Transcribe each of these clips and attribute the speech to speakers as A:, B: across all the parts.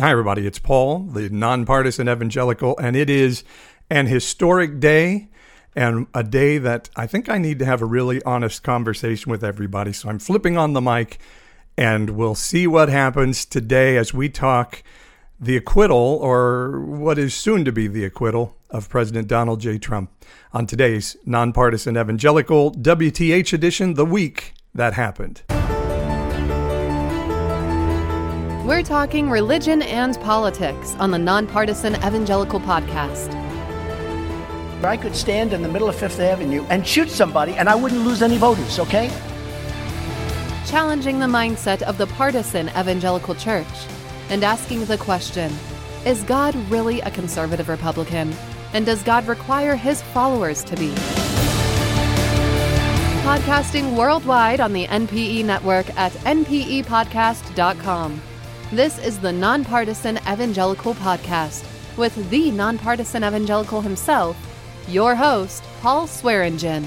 A: Hi, everybody. It's Paul, the nonpartisan evangelical, and it is an historic day and a day that I think I need to have a really honest conversation with everybody. So I'm flipping on the mic and we'll see what happens today as we talk the acquittal, or what is soon to be the acquittal, of President Donald J. Trump on today's nonpartisan evangelical WTH edition, The Week That Happened.
B: We're talking religion and politics on the Nonpartisan Evangelical Podcast.
C: I could stand in the middle of Fifth Avenue and shoot somebody and I wouldn't lose any voters, okay?
B: Challenging the mindset of the partisan evangelical church and asking the question Is God really a conservative Republican? And does God require his followers to be? Podcasting worldwide on the NPE network at npepodcast.com. This is the Nonpartisan Evangelical Podcast with the nonpartisan evangelical himself, your host, Paul Swearengin.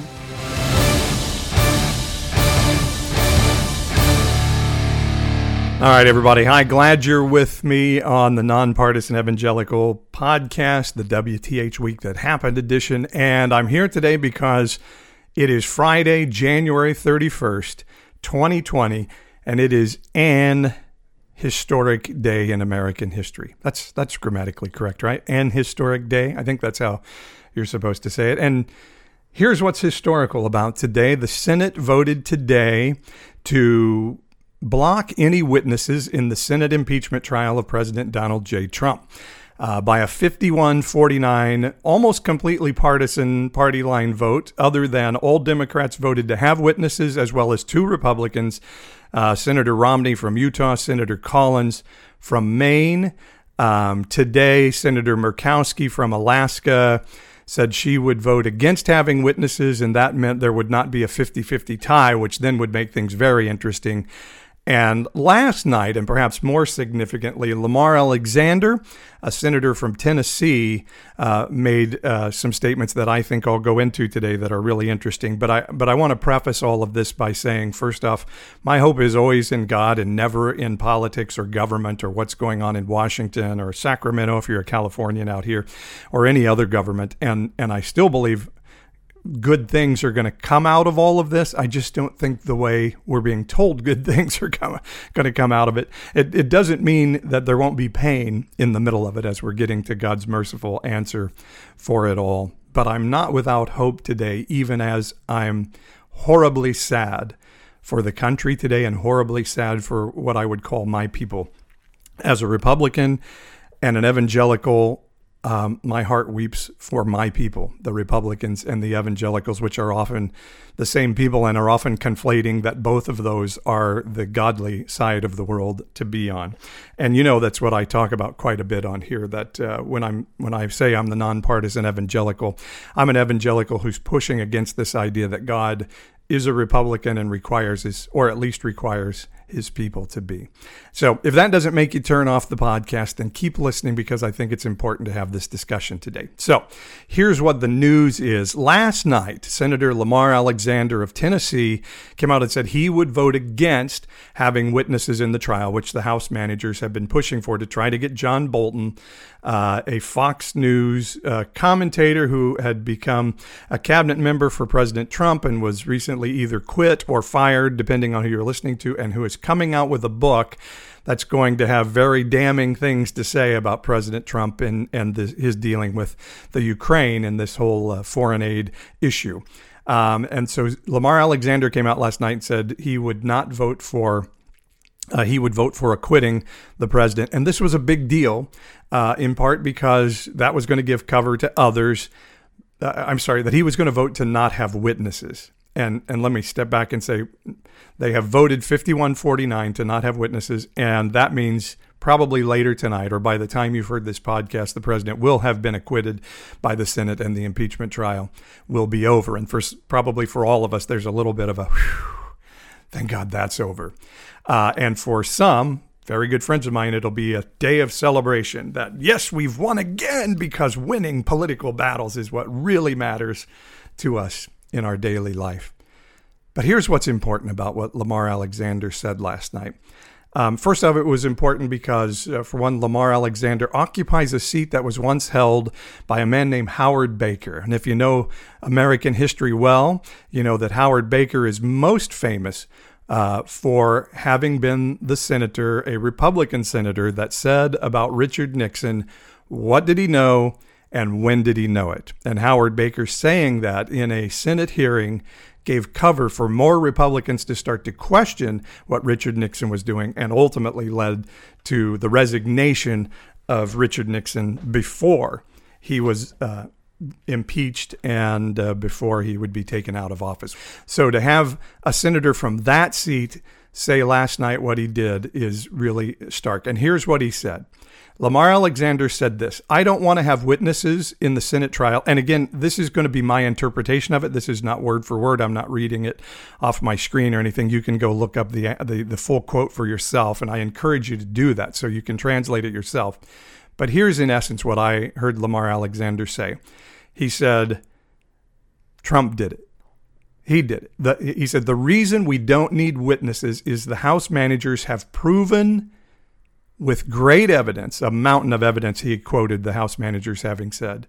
A: All right, everybody. Hi, glad you're with me on the Nonpartisan Evangelical Podcast, the WTH Week That Happened edition. And I'm here today because it is Friday, January 31st, 2020, and it is an historic day in American history. That's that's grammatically correct, right? An historic day. I think that's how you're supposed to say it. And here's what's historical about today. The Senate voted today to block any witnesses in the Senate impeachment trial of President Donald J. Trump. Uh, by a 51 49, almost completely partisan party line vote, other than all Democrats voted to have witnesses, as well as two Republicans uh, Senator Romney from Utah, Senator Collins from Maine. Um, today, Senator Murkowski from Alaska said she would vote against having witnesses, and that meant there would not be a 50 50 tie, which then would make things very interesting. And last night, and perhaps more significantly, Lamar Alexander, a senator from Tennessee, uh, made uh, some statements that I think I'll go into today that are really interesting. But I, but I want to preface all of this by saying, first off, my hope is always in God and never in politics or government or what's going on in Washington or Sacramento, if you're a Californian out here, or any other government. And and I still believe good things are going to come out of all of this. I just don't think the way we're being told good things are going to come out of it. it. It doesn't mean that there won't be pain in the middle of it as we're getting to God's merciful answer for it all. But I'm not without hope today, even as I'm horribly sad for the country today and horribly sad for what I would call my people. As a Republican and an evangelical, um, my heart weeps for my people, the Republicans and the evangelicals, which are often the same people and are often conflating that both of those are the godly side of the world to be on. And you know that's what I talk about quite a bit on here. That uh, when I'm when I say I'm the nonpartisan evangelical, I'm an evangelical who's pushing against this idea that God is a Republican and requires his, or at least requires his people to be. So if that doesn't make you turn off the podcast, then keep listening because I think it's important to have this discussion today. So here's what the news is. Last night, Senator Lamar Alexander of Tennessee came out and said he would vote against having witnesses in the trial, which the House managers have been pushing for to try to get John Bolton, uh, a Fox News uh, commentator who had become a cabinet member for President Trump and was recently either quit or fired, depending on who you're listening to, and who is coming out with a book that's going to have very damning things to say about President Trump and, and the, his dealing with the Ukraine and this whole uh, foreign aid issue. Um, and so Lamar Alexander came out last night and said he would not vote for. Uh, he would vote for acquitting the president. And this was a big deal, uh, in part because that was going to give cover to others. Uh, I'm sorry, that he was going to vote to not have witnesses. And and let me step back and say they have voted 51-49 to not have witnesses and that means probably later tonight or by the time you've heard this podcast the president will have been acquitted by the Senate and the impeachment trial will be over and for probably for all of us there's a little bit of a whew, thank God that's over. Uh, and for some very good friends of mine, it'll be a day of celebration that, yes, we've won again because winning political battles is what really matters to us in our daily life. But here's what's important about what Lamar Alexander said last night. Um, first of it was important because, uh, for one, Lamar Alexander occupies a seat that was once held by a man named Howard Baker. And if you know American history well, you know that Howard Baker is most famous uh, for having been the senator, a Republican senator, that said about Richard Nixon, what did he know and when did he know it? And Howard Baker saying that in a Senate hearing gave cover for more Republicans to start to question what Richard Nixon was doing and ultimately led to the resignation of Richard Nixon before he was uh, impeached and uh, before he would be taken out of office. So to have a senator from that seat say last night what he did is really stark. And here's what he said. Lamar Alexander said this I don't want to have witnesses in the Senate trial. And again, this is going to be my interpretation of it. This is not word for word. I'm not reading it off my screen or anything. You can go look up the, the, the full quote for yourself. And I encourage you to do that so you can translate it yourself. But here's in essence what I heard Lamar Alexander say. He said, Trump did it. He did it. The, he said, the reason we don't need witnesses is the House managers have proven with great evidence, a mountain of evidence, he quoted the House managers having said,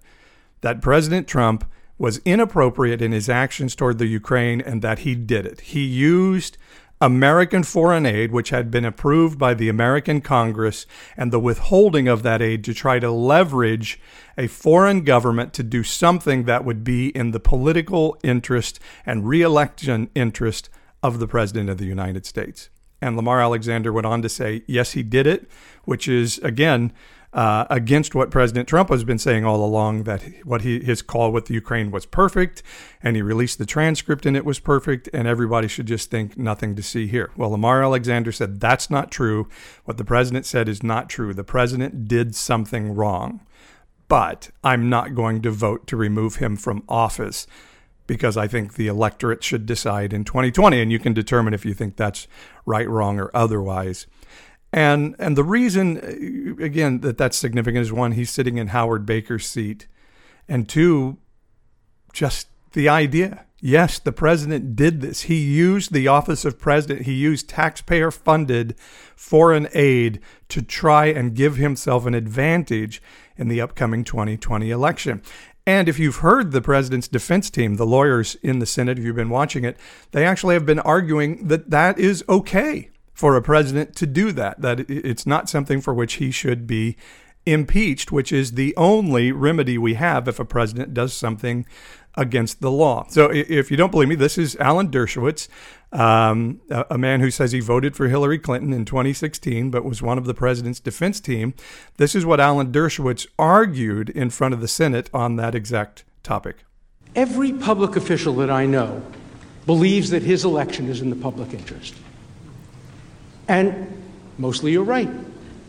A: that President Trump was inappropriate in his actions toward the Ukraine and that he did it. He used American foreign aid, which had been approved by the American Congress, and the withholding of that aid to try to leverage a foreign government to do something that would be in the political interest and reelection interest of the President of the United States. And Lamar Alexander went on to say, yes, he did it, which is, again, uh, against what President Trump has been saying all along that what he, his call with Ukraine was perfect, and he released the transcript and it was perfect, and everybody should just think nothing to see here. Well, Lamar Alexander said that's not true. What the president said is not true. The president did something wrong, but I'm not going to vote to remove him from office because I think the electorate should decide in 2020, and you can determine if you think that's right, wrong, or otherwise. And and the reason uh, again that that's significant is one he's sitting in Howard Baker's seat, and two, just the idea. Yes, the president did this. He used the office of president. He used taxpayer funded foreign aid to try and give himself an advantage in the upcoming 2020 election. And if you've heard the president's defense team, the lawyers in the Senate, if you've been watching it, they actually have been arguing that that is okay for a president to do that, that it's not something for which he should be impeached, which is the only remedy we have if a president does something against the law. So if you don't believe me, this is Alan Dershowitz, um, a, man who says he voted for Hillary Clinton in 2016, but was one of the president's defense team. This is what Alan Dershowitz argued in front of the Senate on that exact topic.
D: Every public official that I know believes that his election is in the public interest. And mostly you're right.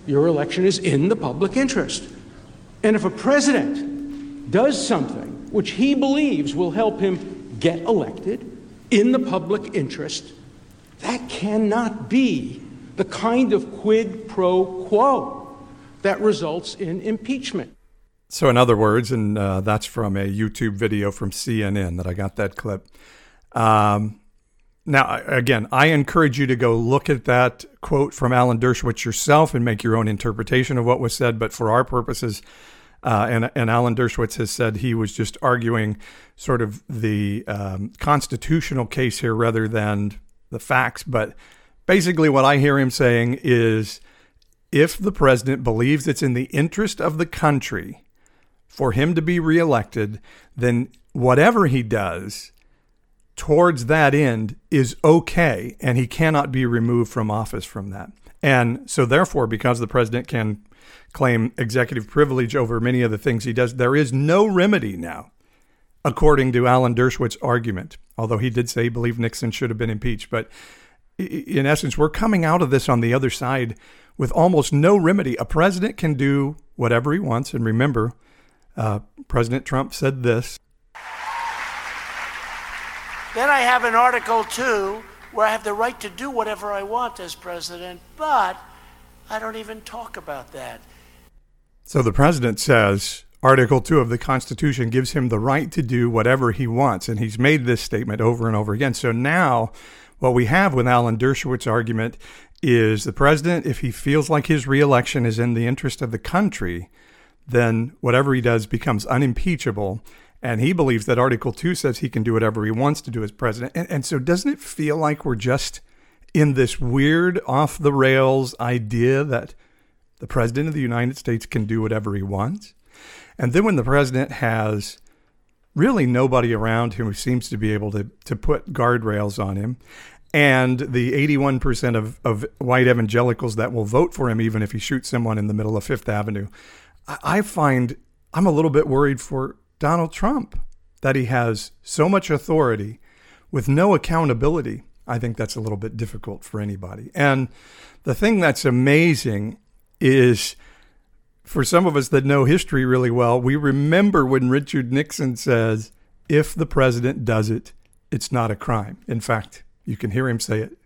D: Your election is in the public interest. And if a president does something which he believes will help him get elected in the public interest, that cannot be the kind of quid pro quo that results in impeachment.
A: So, in other words, and uh, that's from a YouTube video from CNN that I got that clip. Um, now, again, I encourage you to go look at that quote from Alan Dershowitz yourself and make your own interpretation of what was said. But for our purposes, uh, and, and Alan Dershowitz has said he was just arguing sort of the um, constitutional case here rather than the facts. But basically, what I hear him saying is if the president believes it's in the interest of the country for him to be reelected, then whatever he does towards that end is okay, and he cannot be removed from office from that. And so, therefore, because the president can claim executive privilege over many of the things he does, there is no remedy now, according to Alan Dershowitz's argument. Although he did say he believed Nixon should have been impeached, but in essence, we're coming out of this on the other side with almost no remedy. A president can do whatever he wants, and remember, uh, President Trump said this
C: then I have an Article 2 where I have the right to do whatever I want as president, but I don't even talk about that.
A: So the president says Article 2 of the Constitution gives him the right to do whatever he wants. And he's made this statement over and over again. So now what we have with Alan Dershowitz's argument is the president, if he feels like his reelection is in the interest of the country, then whatever he does becomes unimpeachable. And he believes that Article 2 says he can do whatever he wants to do as president. And, and so, doesn't it feel like we're just in this weird, off the rails idea that the president of the United States can do whatever he wants? And then, when the president has really nobody around him who seems to be able to, to put guardrails on him, and the 81% of, of white evangelicals that will vote for him, even if he shoots someone in the middle of Fifth Avenue, I find I'm a little bit worried for Donald Trump that he has so much authority with no accountability. I think that's a little bit difficult for anybody. And the thing that's amazing is for some of us that know history really well, we remember when Richard Nixon says, if the president does it, it's not a crime. In fact, you can hear him say it.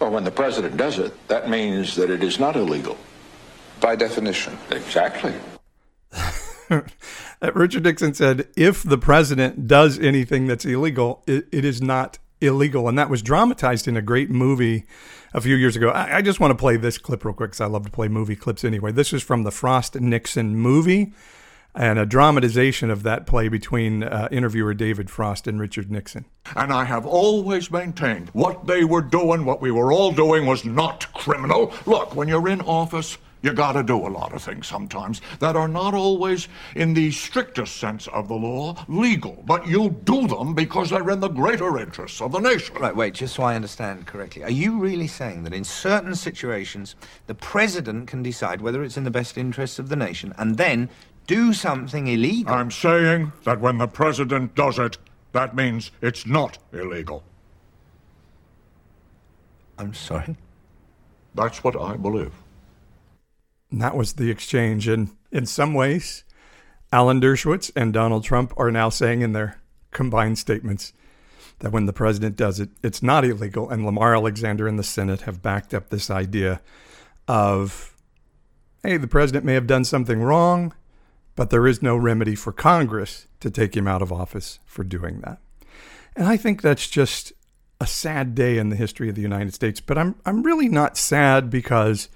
E: Well, when the president does it, that means that it is not illegal. By definition. Exactly.
A: Richard Nixon said, if the president does anything that's illegal, it, it is not illegal. And that was dramatized in a great movie a few years ago. I, I just want to play this clip real quick because I love to play movie clips anyway. This is from the Frost Nixon movie and a dramatization of that play between uh, interviewer David Frost and Richard Nixon.
F: And I have always maintained what they were doing, what we were all doing, was not criminal. Look, when you're in office, you gotta do a lot of things sometimes that are not always, in the strictest sense of the law, legal. But you do them because they're in the greater interests of the nation.
G: Right, wait, just so I understand correctly. Are you really saying that in certain situations, the president can decide whether it's in the best interests of the nation and then do something illegal?
F: I'm saying that when the president does it, that means it's not illegal.
G: I'm sorry?
F: That's what I believe.
A: And that was the exchange. And in some ways, Alan Dershowitz and Donald Trump are now saying in their combined statements that when the president does it, it's not illegal. And Lamar Alexander and the Senate have backed up this idea of, hey, the president may have done something wrong, but there is no remedy for Congress to take him out of office for doing that. And I think that's just a sad day in the history of the United States. But I'm I'm really not sad because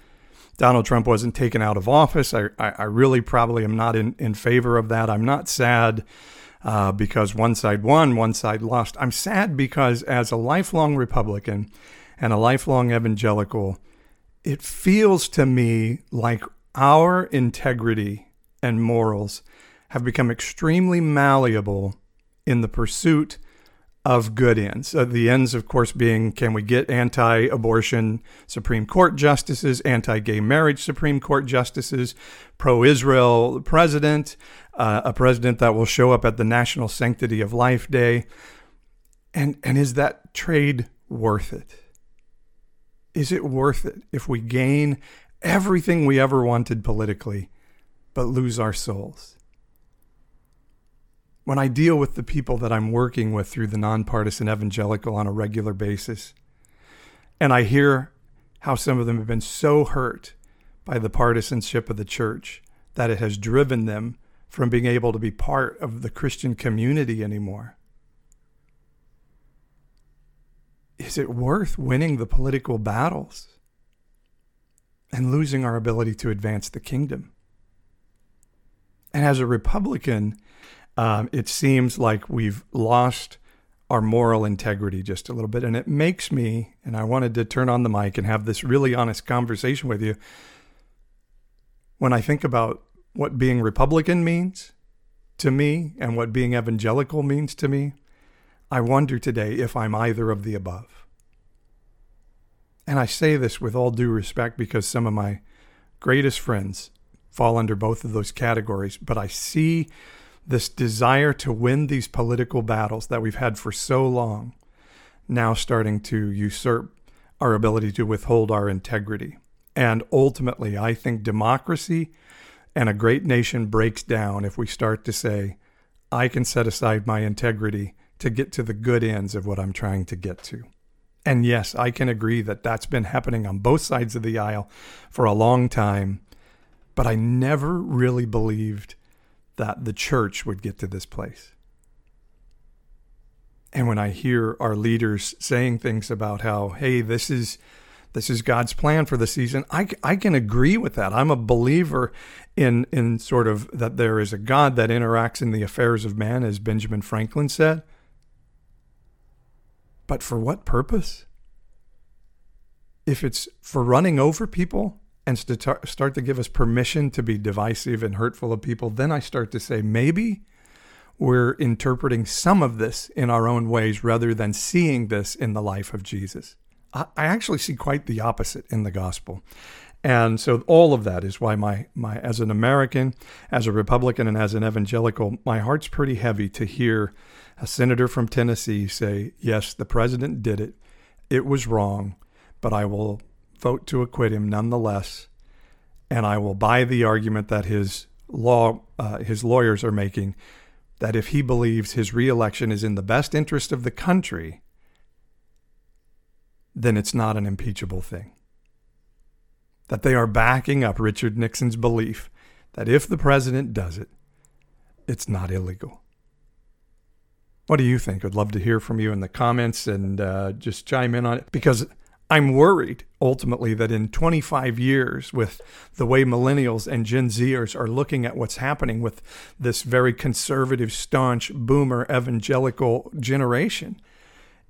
A: Donald Trump wasn't taken out of office. I, I, I really probably am not in, in favor of that. I'm not sad uh, because one side won, one side lost. I'm sad because as a lifelong Republican and a lifelong evangelical, it feels to me like our integrity and morals have become extremely malleable in the pursuit of good ends. Uh, the ends, of course, being can we get anti abortion Supreme Court justices, anti gay marriage Supreme Court justices, pro Israel president, uh, a president that will show up at the National Sanctity of Life Day. And, and is that trade worth it? Is it worth it if we gain everything we ever wanted politically, but lose our souls? When I deal with the people that I'm working with through the nonpartisan evangelical on a regular basis, and I hear how some of them have been so hurt by the partisanship of the church that it has driven them from being able to be part of the Christian community anymore. Is it worth winning the political battles and losing our ability to advance the kingdom? And as a Republican, um, it seems like we've lost our moral integrity just a little bit. And it makes me, and I wanted to turn on the mic and have this really honest conversation with you. When I think about what being Republican means to me and what being evangelical means to me, I wonder today if I'm either of the above. And I say this with all due respect because some of my greatest friends fall under both of those categories, but I see this desire to win these political battles that we've had for so long now starting to usurp our ability to withhold our integrity. And ultimately, I think democracy and a great nation breaks down if we start to say, I can set aside my integrity to get to the good ends of what I'm trying to get to. And yes, I can agree that that's been happening on both sides of the aisle for a long time, but I never really believed that the church would get to this place. And when I hear our leaders saying things about how, hey, this is This is God's plan for the season. I, I can agree with that. I'm a believer in in sort of that there is a God that interacts in the affairs of man, as Benjamin Franklin said. But for what purpose? If it's for running over people and start to give us permission to be divisive and hurtful of people, then I start to say maybe we're interpreting some of this in our own ways rather than seeing this in the life of Jesus. I, I actually see quite the opposite in the gospel. And so all of that is why my, my as an American, as a Republican, and as an evangelical, my heart's pretty heavy to hear a senator from Tennessee say, yes, the president did it. It was wrong, but I will vote to acquit him nonetheless. And I will buy the argument that his law, uh, his lawyers are making that if he believes his reelection is in the best interest of the country, then it's not an impeachable thing. That they are backing up Richard Nixon's belief that if the president does it, it's not illegal. What do you think? I'd love to hear from you in the comments and uh, just chime in on it because I'm worried ultimately that in 25 years, with the way millennials and Gen Zers are looking at what's happening with this very conservative, staunch, boomer, evangelical generation,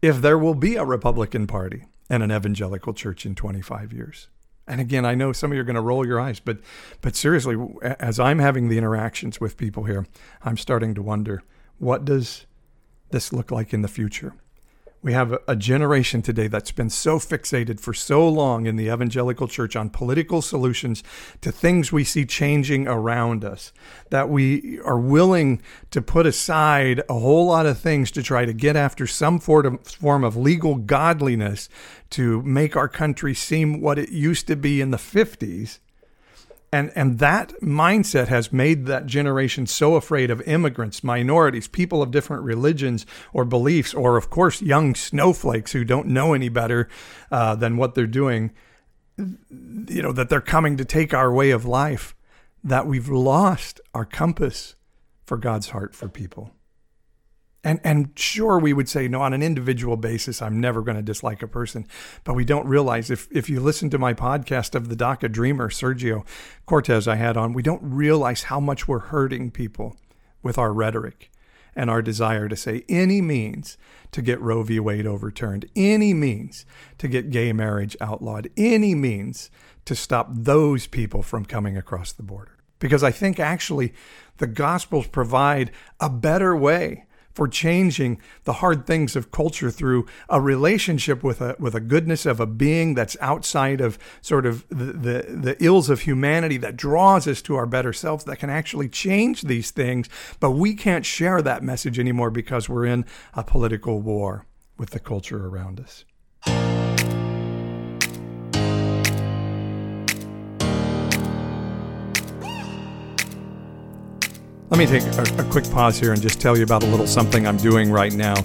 A: if there will be a Republican Party and an evangelical church in 25 years. And again, I know some of you are going to roll your eyes, but but seriously, as I'm having the interactions with people here, I'm starting to wonder what does this look like in the future? We have a generation today that's been so fixated for so long in the evangelical church on political solutions to things we see changing around us that we are willing to put aside a whole lot of things to try to get after some form of legal godliness to make our country seem what it used to be in the 50s and and that mindset has made that generation so afraid of immigrants, minorities, people of different religions or beliefs, or of course young snowflakes who don't know any better uh, than what they're doing. You know that they're coming to take our way of life. That we've lost our compass for God's heart for people. And and sure we would say no on an individual basis I'm never going to dislike a person, but we don't realize if if you listen to my podcast of the DACA dreamer Sergio Cortez I had on, we don't realize how much we're hurting people with our rhetoric and our desire to say any means to get Roe v. Wade overturned, any means to get gay marriage outlawed, any means to stop those people from coming across the border. Because I think actually the Gospels provide a better way for changing the hard things of culture through a relationship with a with a goodness of a being that's outside of sort of the, the, the ills of humanity that draws us to our better selves that can actually change these things. But we can't share that message anymore because we're in a political war with the culture around us Let me take a, a, quick pause here and just tell you about a little something I'm doing right now.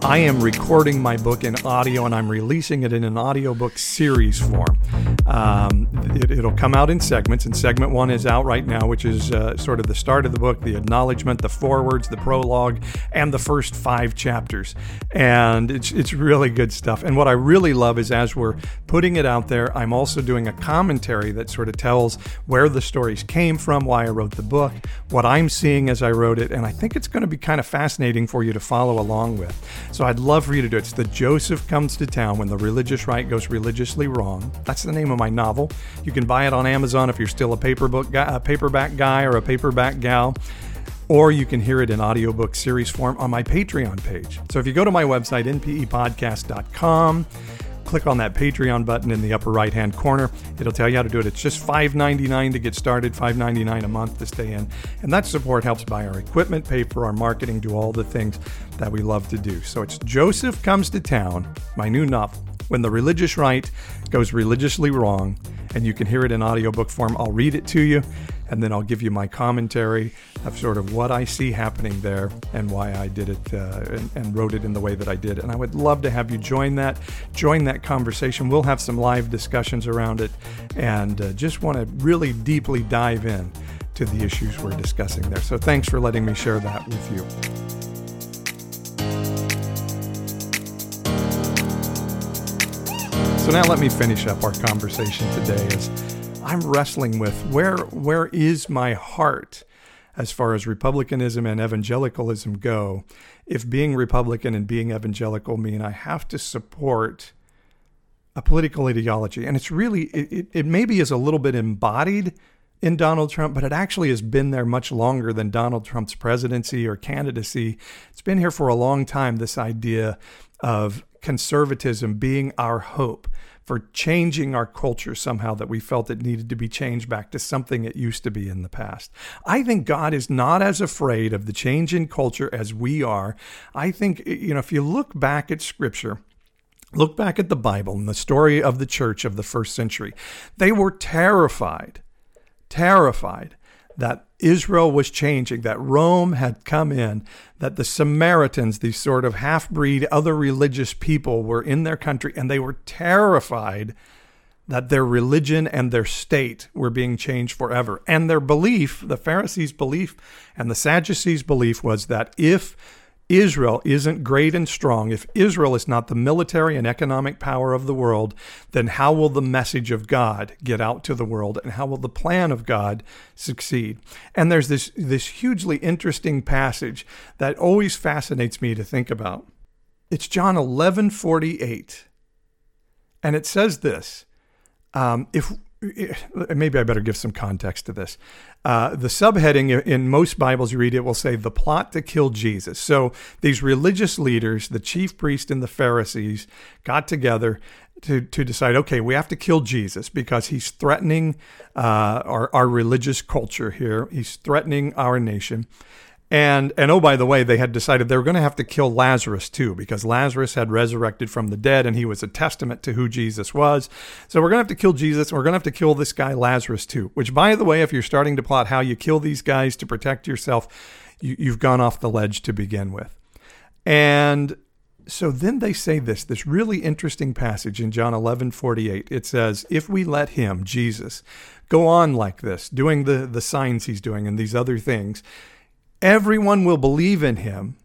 A: I am recording my book in audio and I'm releasing it in an audiobook series form. Um, it, will come out in segments, and segment one is out right now, which is uh, sort of the start of the book, the acknowledgement, the forewords, the prologue, and the first five chapters. And it's, it's really good stuff. And what I really love is as we're putting it out there, I'm also doing a commentary that sort of tells where the stories came from, why I wrote the book, what I'm seeing as I wrote it. And I think it's going to be kind of fascinating for you to follow along with. So I'd love for you to do it. It's the Joseph Comes to Town When the Religious Right Goes Religiously Wrong. That's the name of my novel. You can buy it on Amazon if you're still a paper book guy, a paperback guy or a paperback gal or you can hear it in audiobook series form on my Patreon page. So if you go to my website, npepodcast.com, click on that Patreon button in the upper right hand corner. It'll tell you how to do it. It's just $5.99 to get started, $5.99 a month to stay in. And that support helps buy our equipment, pay for our marketing, do all the things that we love to do. So it's Joseph Comes to Town, my new novel. When the religious right goes religiously wrong, and you can hear it in audiobook form, I'll read it to you and then I'll give you my commentary of sort of what I see happening there and why I did it uh, and, and, wrote it in the way that I did. And I would love to have you join that, join that conversation. We'll have some live discussions around it and uh, just want to really deeply dive in to the issues we're discussing there. So thanks for letting me share that with you. So now let me finish up our conversation today as I'm wrestling with where where is my heart as far as republicanism and evangelicalism go if being republican and being evangelical mean I have to support a political ideology and it's really it, it, it maybe is a little bit embodied in Donald Trump, but it actually has been there much longer than Donald Trump's presidency or candidacy. It's been here for a long time, this idea of conservatism being our hope for changing our culture somehow that we felt it needed to be changed back to something it used to be in the past. I think God is not as afraid of the change in culture as we are. I think, you know, if you look back at scripture, look back at the Bible and the story of the church of the first century, they were terrified terrified that Israel was changing, that Rome had come in, that the Samaritans, these sort of half breed, other religious people, were in their country, and they were terrified that their religion and their state were being changed forever. And their belief, the Pharisees' belief and the Sadducees' belief, was that if Israel isn't great and strong, if Israel is not the military and economic power of the world, then how will the message of God get out to the world and how will the plan of God succeed? And there's this, this hugely interesting passage that always fascinates me to think about. It's John 11 48. And it says this um, if maybe I better give some context to this. Uh, the subheading in most Bibles you read it will say the plot to kill Jesus. So these religious leaders, the chief priest and the Pharisees, got together to, to decide, okay, we have to kill Jesus because he's threatening uh, our, our religious culture here. He's threatening our nation. And and oh by the way, they had decided they were going to have to kill Lazarus too because Lazarus had resurrected from the dead and he was a testament to who Jesus was. So we're going to have to kill Jesus and we're going to have to kill this guy Lazarus too. Which by the way, if you're starting to plot how you kill these guys to protect yourself, you, you've gone off the ledge to begin with. And so then they say this this really interesting passage in John 11 48. It says, If we let him, Jesus, go on like this, doing the, the signs he's doing and these other things, Everyone will believe in him.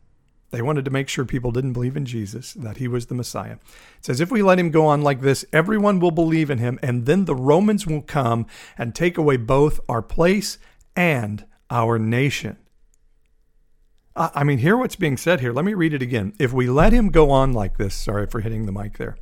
A: They wanted to make sure people didn't believe in Jesus, that he was the Messiah. It says, if we let him go on like this, everyone will believe in him, and then the Romans will come and take away both our place and our nation. I mean, hear what's being said here. Let me read it again. If we let him go on like this, sorry for hitting the mic there.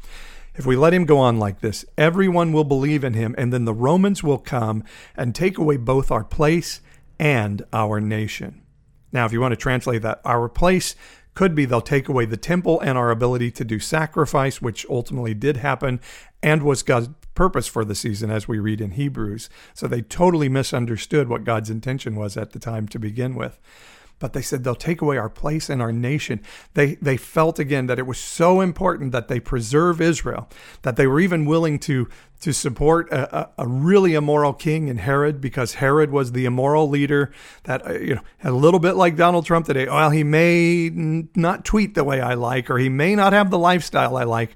A: If we let him go on like this, everyone will believe in him, and then the Romans will come and take away both our place and our nation. Now, if you want to translate that, our place could be they'll take away the temple and our ability to do sacrifice, which ultimately did happen and was God's purpose for the season, as we read in Hebrews. So they totally misunderstood what God's intention was at the time to begin with but they said they'll take away our place in our nation. They, they felt again that it was so important that they preserve Israel, that they were even willing to, to support a, a, a really immoral king in Herod because Herod was the immoral leader that, uh, you know, a little bit like Donald Trump today. Well, he may not tweet the way I like, or he may not have the lifestyle I like,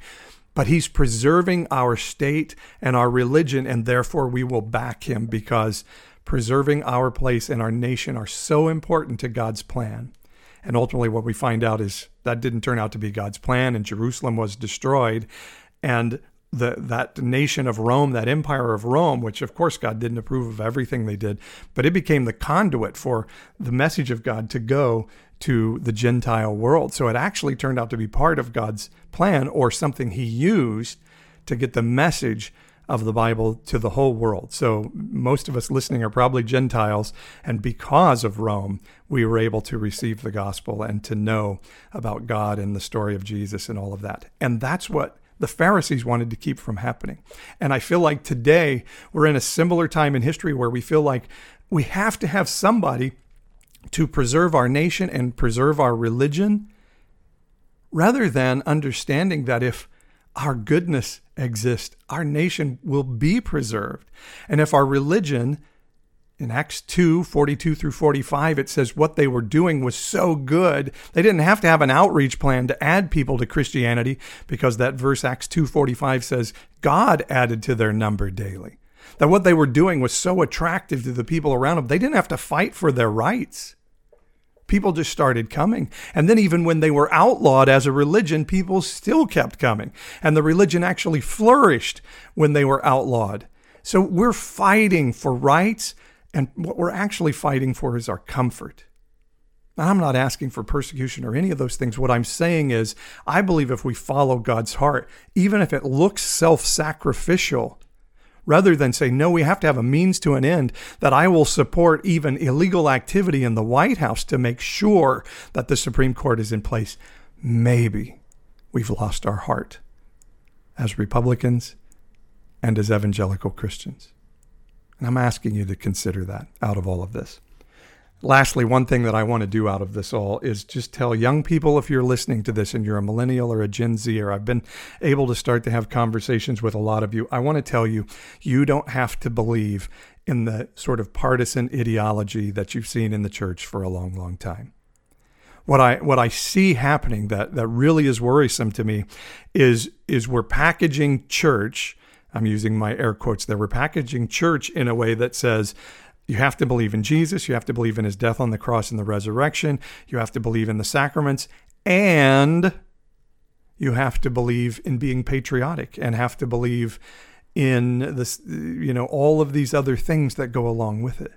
A: but he's preserving our state and our religion, and therefore we will back him because preserving our place and our nation are so important to God's plan. And ultimately, what we find out is that didn't turn out to be God's plan, and Jerusalem was destroyed. And the, that nation of Rome, that empire of Rome, which of course God didn't approve of everything they did, but it became the conduit for the message of God to go to the Gentile world. So it actually turned out to be part of God's plan or something he used to get the message of the Bible to the whole world. So most of us listening are probably Gentiles, and because of Rome, we were able to receive the gospel and to know about God and the story of Jesus and all of that. And that's what the Pharisees wanted to keep from happening. And I feel like today we're in a similar time in history where we feel like we have to have somebody to preserve our nation and preserve our religion rather than understanding that if our goodness exists, our nation will be preserved. And if our religion, in Acts 2 42 through 45, it says what they were doing was so good, they didn't have to have an outreach plan to add people to Christianity because that verse, Acts 2 45, says God added to their number daily. That what they were doing was so attractive to the people around them, they didn't have to fight for their rights people just started coming. And then, even when they were outlawed as a religion, people still kept coming. And the religion actually flourished when they were outlawed. So, we're fighting for rights, and what we're actually fighting for is our comfort. I'm not asking for persecution or any of those things. What I'm saying is, I believe if we follow God's heart, even if it looks self sacrificial, rather than say, no, we have to have a means to an end, that I will support even illegal activity in the White House to make sure that the Supreme Court is in place, maybe we've lost our heart as Republicans and as evangelical Christians. And I'm asking you to consider that out of all of this. Lastly, one thing that I want to do out of this all is just tell young people if you're listening to this and you're a millennial or a Gen Z, or I've been able to start to have conversations with a lot of you, I want to tell you, you don't have to believe in the sort of partisan ideology that you've seen in the church for a long, long time. What I what I see happening that that really is worrisome to me is is we're packaging church. I'm using my air quotes there. We're packaging church in a way that says you have to believe in Jesus. You have to believe in his death on the cross and the resurrection. You have to believe in the sacraments. And you have to believe in being patriotic and have to believe in this, you know, all of these other things that go along with it.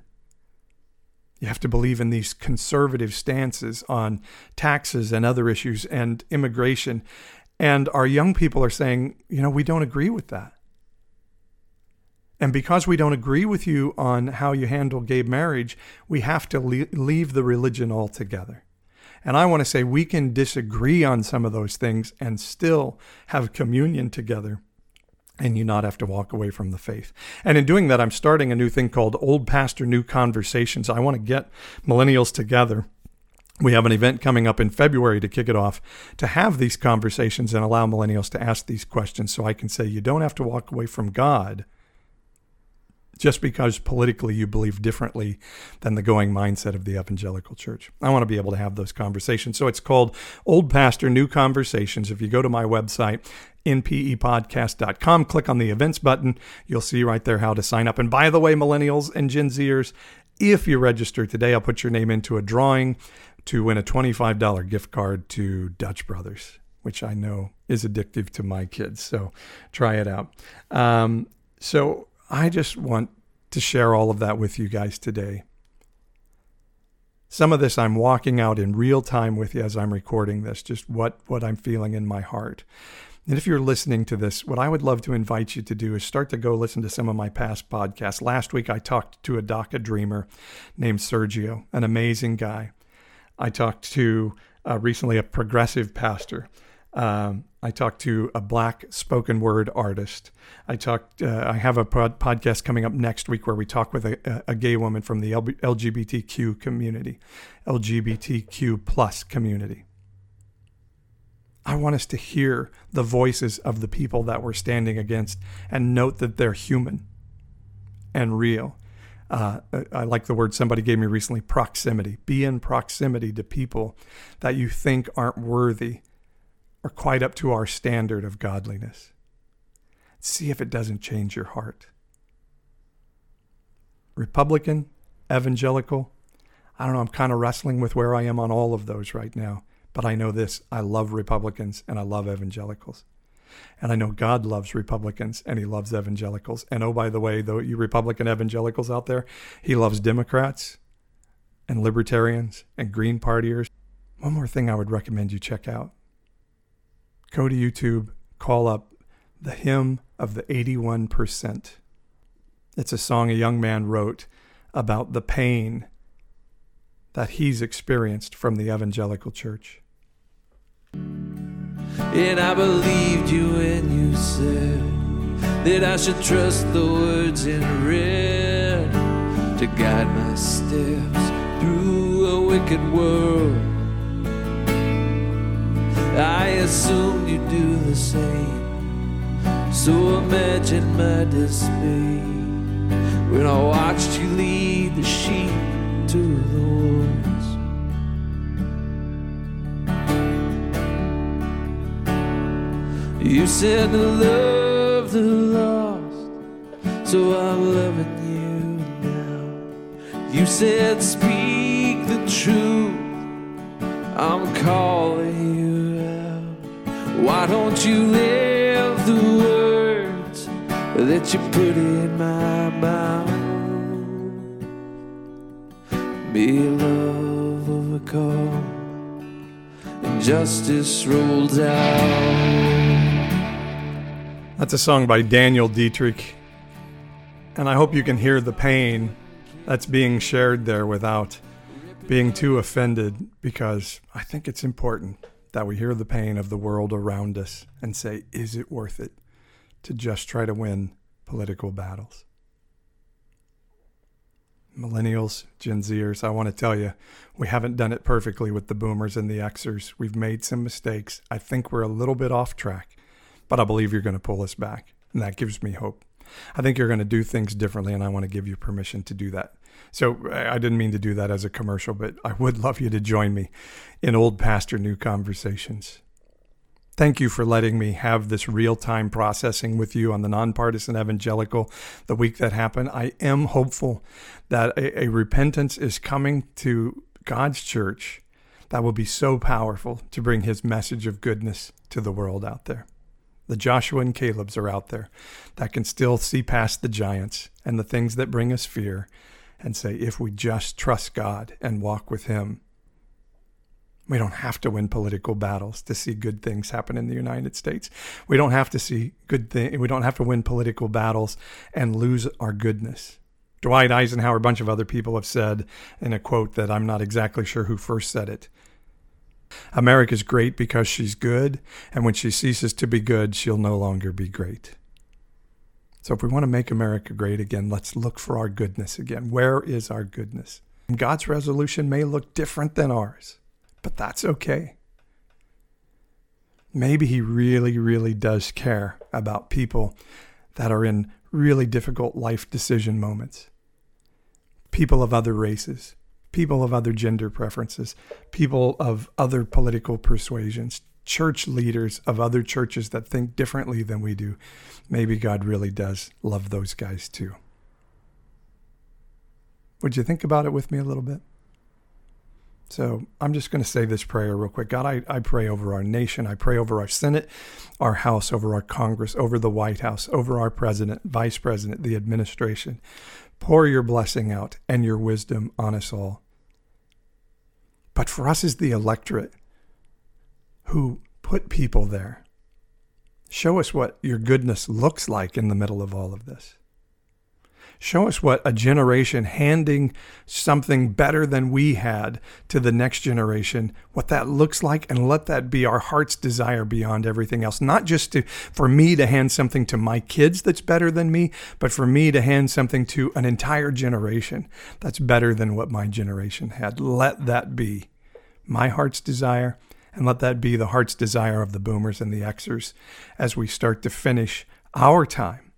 A: You have to believe in these conservative stances on taxes and other issues and immigration. And our young people are saying, you know, we don't agree with that. And because we don't agree with you on how you handle gay marriage, we have to leave the religion altogether. And I want to say we can disagree on some of those things and still have communion together and you not have to walk away from the faith. And in doing that, I'm starting a new thing called Old Pastor New Conversations. I want to get millennials together. We have an event coming up in February to kick it off to have these conversations and allow millennials to ask these questions so I can say you don't have to walk away from God just because politically you believe differently than the going mindset of the evangelical church. I want to be able to have those conversations. So it's called Old Pastor New Conversations. If you go to my website, npepodcast.com, click on the events button, you'll see right there how to sign up. And by the way, millennials and Gen Zers, if you register today, I'll put your name into a drawing to win a $25 gift card to Dutch Brothers, which I know is addictive to my kids. So try it out. Um, so I just want to share all of that with you guys today. Some of this I'm walking out in real time with you as I'm recording this, just what, what I'm feeling in my heart. And if you're listening to this, what I would love to invite you to do is start to go listen to some of my past podcasts. Last week, I talked to a DACA dreamer named Sergio, an amazing guy. I talked to uh, recently a progressive pastor um, I talked to a black spoken word artist. I talked. Uh, I have a pod- podcast coming up next week where we talk with a, a gay woman from the LGBTQ community, LGBTQ plus community. I want us to hear the voices of the people that we're standing against and note that they're human and real. Uh, I like the word somebody gave me recently proximity. Be in proximity to people that you think aren't worthy are quite up to our standard of godliness. See if it doesn't change your heart. Republican, evangelical, I don't know, I'm kind of wrestling with where I am on all of those right now. But I know this I love Republicans and I love evangelicals. And I know God loves Republicans and he loves evangelicals. And oh, by the way, though, you Republican evangelicals out there, he loves Democrats and libertarians and Green Partiers. One more thing I would recommend you check out go to YouTube, call up the hymn of the 81%. It's a song a young man wrote about the pain that he's experienced from the evangelical church.
H: And I believed you when you said that I should trust the words in red to guide my steps through a wicked world. I assumed you'd do the same. So imagine my dismay when I watched you lead the sheep to the woods. You said to love the lost, so I'm loving you now. You said speak the truth I'm calling you. Why don't you live the words that you put in my mouth? Be love overcome, and justice rolls out.
A: That's a song by Daniel Deitrich. And I hope you can hear the pain that's being shared there without being too offended because I think it's important that we hear the pain of the world around us and say, is it worth it to just try to win political battles? Millennials, Gen Zers, I want to tell you, we haven't done it perfectly with the boomers and the Xers. We've made some mistakes. I think we're a little bit off track, but I believe you're going to pull us back, and that gives me hope. I think you're going to do things differently, and I want to give you permission to do that. So I didn't mean to do that as a commercial, but I would love you to join me in Old Pastor New Conversations. Thank you for letting me have this real time processing with you on the nonpartisan evangelical the week that happened. I am hopeful that a, a repentance is coming to God's church that will be so powerful to bring his message of goodness to the world out there. The Joshua and Caleb's are out there that can still see past the giants and the things that bring us fear and say, if we just trust God and walk with Him, we don't have to win political battles to see good things happen in the United States. We don't have to see good things. We don't have to win political battles and lose our goodness. Dwight Eisenhower, a bunch of other people have said in a quote that I'm not exactly sure who first said it America's great because she's good, and when she ceases to be good, she'll no longer be great. So if we want to make America great again, let's look for our goodness again. Where is our goodness? And God's resolution may look different than ours, but that's okay. Maybe He really, really does care about people that are in really difficult life decision moments, people of other races, people of other gender preferences, people of other political persuasions, church leaders of other churches that think differently than we do. Maybe God really does love those guys too. Would you think about it with me a little bit? So I'm just going to say this prayer real quick. God, I, I pray over our nation. I pray over our Senate, our House, over our Congress, over the White House, over our President, Vice President, the administration. Pour your blessing out and your wisdom on us all. But for us as the electorate who put people there, show us what your goodness looks like in the middle of all of this. Show us what a generation handing something better than we had to the next generation, what that looks like, and let that be our heart's desire beyond everything else. Not just to, for me to hand something to my kids that's better than me, but for me to hand something to an entire generation that's better than what my generation had. Let that be my heart's desire, and let that be the heart's desire of the boomers and the Xers as we start to finish our time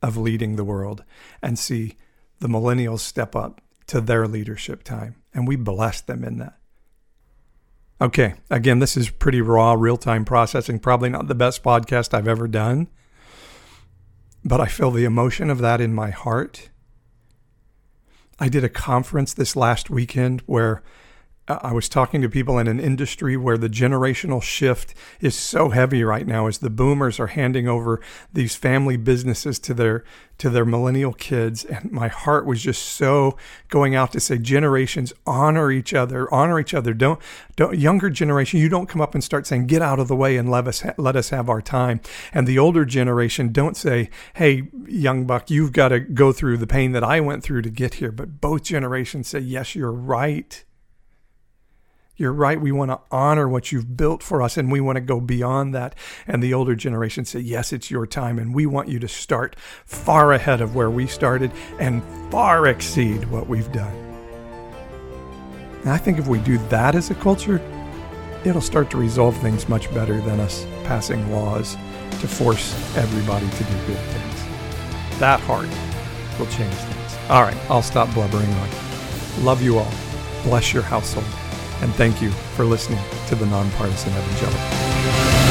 A: of leading the world and see the millennials step up to their leadership time. And we bless them in that. Okay, again, this is pretty raw, real time processing. Probably not the best podcast I've ever done, but I feel the emotion of that in my heart. I did a conference this last weekend where I was talking to people in an industry where the generational shift is so heavy right now as the boomers are handing over these family businesses to their to their millennial kids. And my heart was just so going out to say generations honor each other honor each other. Don't don't younger generation you don't come up and start saying get out of the way and let us ha- let us have our time and the older generation don't say hey young buck you've got to go through the pain that I went through to get here. But both generations say yes you're right you're right. We want to honor what you've built for us and we want to go beyond that. And the older generation say, Yes, it's your time. And we want you to start far ahead of where we started and far exceed what we've done. And I think if we do that as a culture, it'll start to resolve things much better than us passing laws to force everybody to do good things. That heart will change things. All right, I'll stop blubbering on. Love you all. Bless your household and thank you for listening to the Nonpartisan Evangelical.